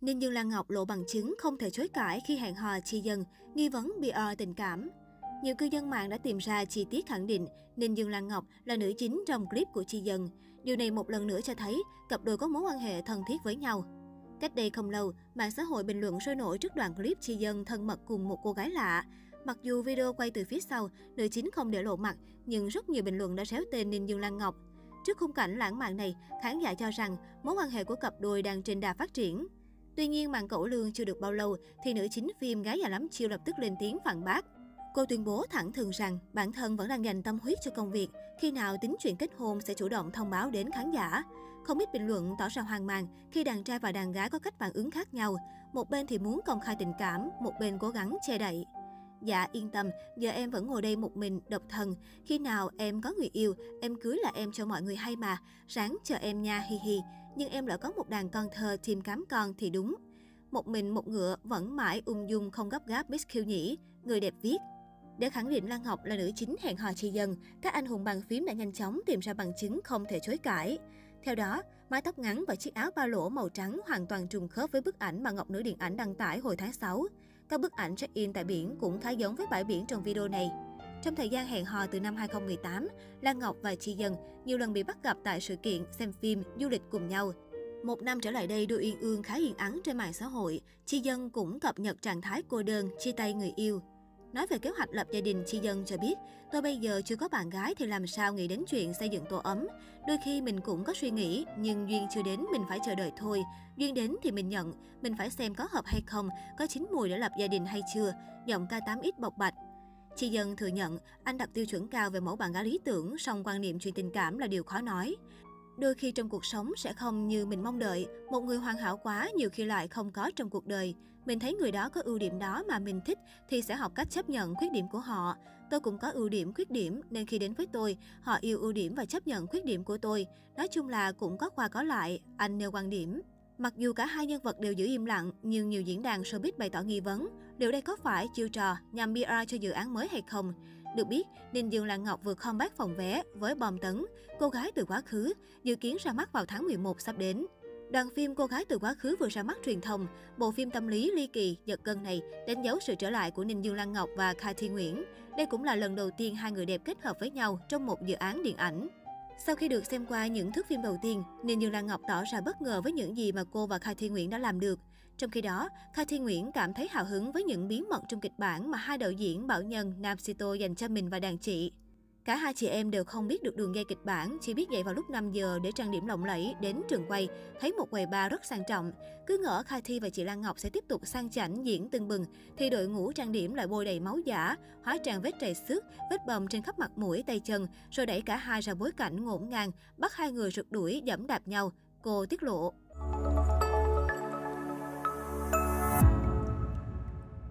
Ninh Dương Lan Ngọc lộ bằng chứng không thể chối cãi khi hẹn hò Chi Dân, nghi vấn PR tình cảm. Nhiều cư dân mạng đã tìm ra chi tiết khẳng định Ninh Dương Lan Ngọc là nữ chính trong clip của Chi Dân. Điều này một lần nữa cho thấy cặp đôi có mối quan hệ thân thiết với nhau. Cách đây không lâu, mạng xã hội bình luận sôi nổi trước đoạn clip Chi Dân thân mật cùng một cô gái lạ. Mặc dù video quay từ phía sau, nữ chính không để lộ mặt, nhưng rất nhiều bình luận đã xéo tên Ninh Dương Lan Ngọc. Trước khung cảnh lãng mạn này, khán giả cho rằng mối quan hệ của cặp đôi đang trên đà phát triển. Tuy nhiên, màn cẩu lương chưa được bao lâu thì nữ chính phim Gái già lắm chiêu lập tức lên tiếng phản bác. Cô tuyên bố thẳng thừng rằng bản thân vẫn đang dành tâm huyết cho công việc, khi nào tính chuyện kết hôn sẽ chủ động thông báo đến khán giả. Không ít bình luận tỏ ra hoang mang khi đàn trai và đàn gái có cách phản ứng khác nhau. Một bên thì muốn công khai tình cảm, một bên cố gắng che đậy. Dạ yên tâm, giờ em vẫn ngồi đây một mình, độc thân. Khi nào em có người yêu, em cưới là em cho mọi người hay mà. Ráng chờ em nha hi hi. Nhưng em lại có một đàn con thơ chim cám con thì đúng. Một mình một ngựa vẫn mãi ung dung không gấp gáp Miss Kiêu nhỉ. Người đẹp viết. Để khẳng định Lan Ngọc là nữ chính hẹn hò chi dân, các anh hùng bàn phím đã nhanh chóng tìm ra bằng chứng không thể chối cãi. Theo đó, mái tóc ngắn và chiếc áo ba lỗ màu trắng hoàn toàn trùng khớp với bức ảnh mà Ngọc Nữ Điện ảnh đăng tải hồi tháng 6. Các bức ảnh check-in tại biển cũng khá giống với bãi biển trong video này. Trong thời gian hẹn hò từ năm 2018, Lan Ngọc và Chi Dân nhiều lần bị bắt gặp tại sự kiện, xem phim, du lịch cùng nhau. Một năm trở lại đây, đôi uyên ương khá yên ắng trên mạng xã hội. Chi Dân cũng cập nhật trạng thái cô đơn, chia tay người yêu. Nói về kế hoạch lập gia đình, Chi Dân cho biết, tôi bây giờ chưa có bạn gái thì làm sao nghĩ đến chuyện xây dựng tổ ấm. Đôi khi mình cũng có suy nghĩ, nhưng duyên chưa đến mình phải chờ đợi thôi. Duyên đến thì mình nhận, mình phải xem có hợp hay không, có chín mùi để lập gia đình hay chưa. Giọng K8X bộc bạch. Chi Dân thừa nhận, anh đặt tiêu chuẩn cao về mẫu bạn gái lý tưởng, song quan niệm chuyện tình cảm là điều khó nói. Đôi khi trong cuộc sống sẽ không như mình mong đợi, một người hoàn hảo quá nhiều khi lại không có trong cuộc đời. Mình thấy người đó có ưu điểm đó mà mình thích thì sẽ học cách chấp nhận khuyết điểm của họ. Tôi cũng có ưu điểm, khuyết điểm nên khi đến với tôi, họ yêu ưu điểm và chấp nhận khuyết điểm của tôi. Nói chung là cũng có qua có lại, anh nêu quan điểm. Mặc dù cả hai nhân vật đều giữ im lặng, nhưng nhiều diễn đàn showbiz bày tỏ nghi vấn, liệu đây có phải chiêu trò nhằm PR cho dự án mới hay không? Được biết, Ninh Dương Lan Ngọc vừa comeback phòng vé với bom tấn, cô gái từ quá khứ, dự kiến ra mắt vào tháng 11 sắp đến. Đoàn phim Cô gái từ quá khứ vừa ra mắt truyền thông, bộ phim tâm lý ly kỳ, giật gân này đánh dấu sự trở lại của Ninh Dương Lan Ngọc và Khai Thi Nguyễn. Đây cũng là lần đầu tiên hai người đẹp kết hợp với nhau trong một dự án điện ảnh. Sau khi được xem qua những thước phim đầu tiên, nên Dương Lan Ngọc tỏ ra bất ngờ với những gì mà cô và Khai Thi Nguyễn đã làm được. Trong khi đó, Khai Thi Nguyễn cảm thấy hào hứng với những bí mật trong kịch bản mà hai đạo diễn Bảo Nhân, Nam Sito dành cho mình và đàn chị. Cả hai chị em đều không biết được đường dây kịch bản, chỉ biết dậy vào lúc 5 giờ để trang điểm lộng lẫy đến trường quay, thấy một quầy bar rất sang trọng. Cứ ngỡ Khai Thi và chị Lan Ngọc sẽ tiếp tục sang chảnh diễn tưng bừng, thì đội ngũ trang điểm lại bôi đầy máu giả, hóa trang vết trầy xước, vết bầm trên khắp mặt mũi, tay chân, rồi đẩy cả hai ra bối cảnh ngổn ngang, bắt hai người rượt đuổi, dẫm đạp nhau. Cô tiết lộ.